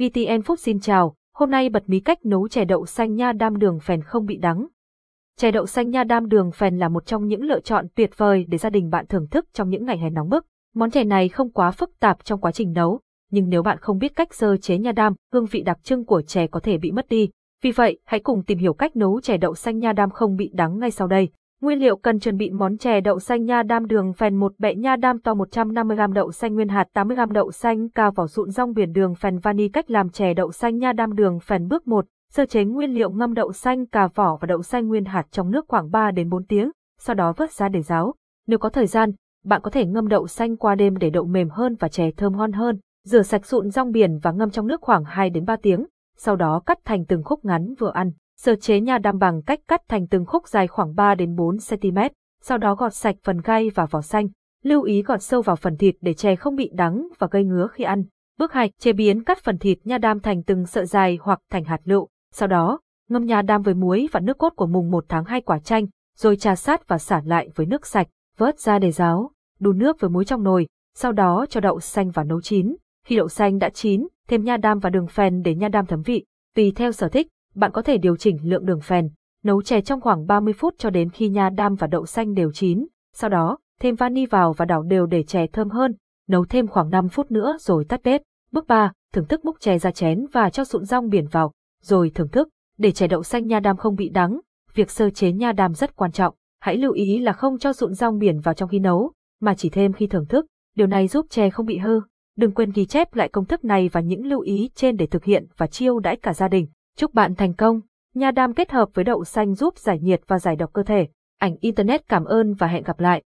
VTN phúc xin chào, hôm nay bật mí cách nấu chè đậu xanh nha đam đường phèn không bị đắng. Chè đậu xanh nha đam đường phèn là một trong những lựa chọn tuyệt vời để gia đình bạn thưởng thức trong những ngày hè nóng bức. Món chè này không quá phức tạp trong quá trình nấu, nhưng nếu bạn không biết cách sơ chế nha đam, hương vị đặc trưng của chè có thể bị mất đi. Vì vậy, hãy cùng tìm hiểu cách nấu chè đậu xanh nha đam không bị đắng ngay sau đây. Nguyên liệu cần chuẩn bị món chè đậu xanh nha đam đường phèn một bẹ nha đam to 150g đậu xanh nguyên hạt 80g đậu xanh cao vỏ sụn rong biển đường phèn vani cách làm chè đậu xanh nha đam đường phèn bước 1, sơ chế nguyên liệu ngâm đậu xanh cà vỏ và đậu xanh nguyên hạt trong nước khoảng 3 đến 4 tiếng, sau đó vớt ra để ráo. Nếu có thời gian, bạn có thể ngâm đậu xanh qua đêm để đậu mềm hơn và chè thơm ngon hơn. Rửa sạch sụn rong biển và ngâm trong nước khoảng 2 đến 3 tiếng, sau đó cắt thành từng khúc ngắn vừa ăn. Sơ chế nha đam bằng cách cắt thành từng khúc dài khoảng 3 đến 4 cm, sau đó gọt sạch phần gai và vỏ xanh. Lưu ý gọt sâu vào phần thịt để chè không bị đắng và gây ngứa khi ăn. Bước 2, chế biến cắt phần thịt nha đam thành từng sợi dài hoặc thành hạt lựu. Sau đó, ngâm nha đam với muối và nước cốt của mùng 1 tháng 2 quả chanh, rồi trà sát và xả lại với nước sạch, vớt ra để ráo, đun nước với muối trong nồi, sau đó cho đậu xanh vào nấu chín. Khi đậu xanh đã chín, thêm nha đam và đường phèn để nha đam thấm vị. Tùy theo sở thích, bạn có thể điều chỉnh lượng đường phèn, nấu chè trong khoảng 30 phút cho đến khi nha đam và đậu xanh đều chín. Sau đó, thêm vani vào và đảo đều để chè thơm hơn, nấu thêm khoảng 5 phút nữa rồi tắt bếp. Bước 3, thưởng thức múc chè ra chén và cho sụn rong biển vào, rồi thưởng thức. Để chè đậu xanh nha đam không bị đắng, việc sơ chế nha đam rất quan trọng. Hãy lưu ý là không cho sụn rong biển vào trong khi nấu, mà chỉ thêm khi thưởng thức. Điều này giúp chè không bị hư. Đừng quên ghi chép lại công thức này và những lưu ý trên để thực hiện và chiêu đãi cả gia đình. Chúc bạn thành công! Nha đam kết hợp với đậu xanh giúp giải nhiệt và giải độc cơ thể. Ảnh Internet cảm ơn và hẹn gặp lại.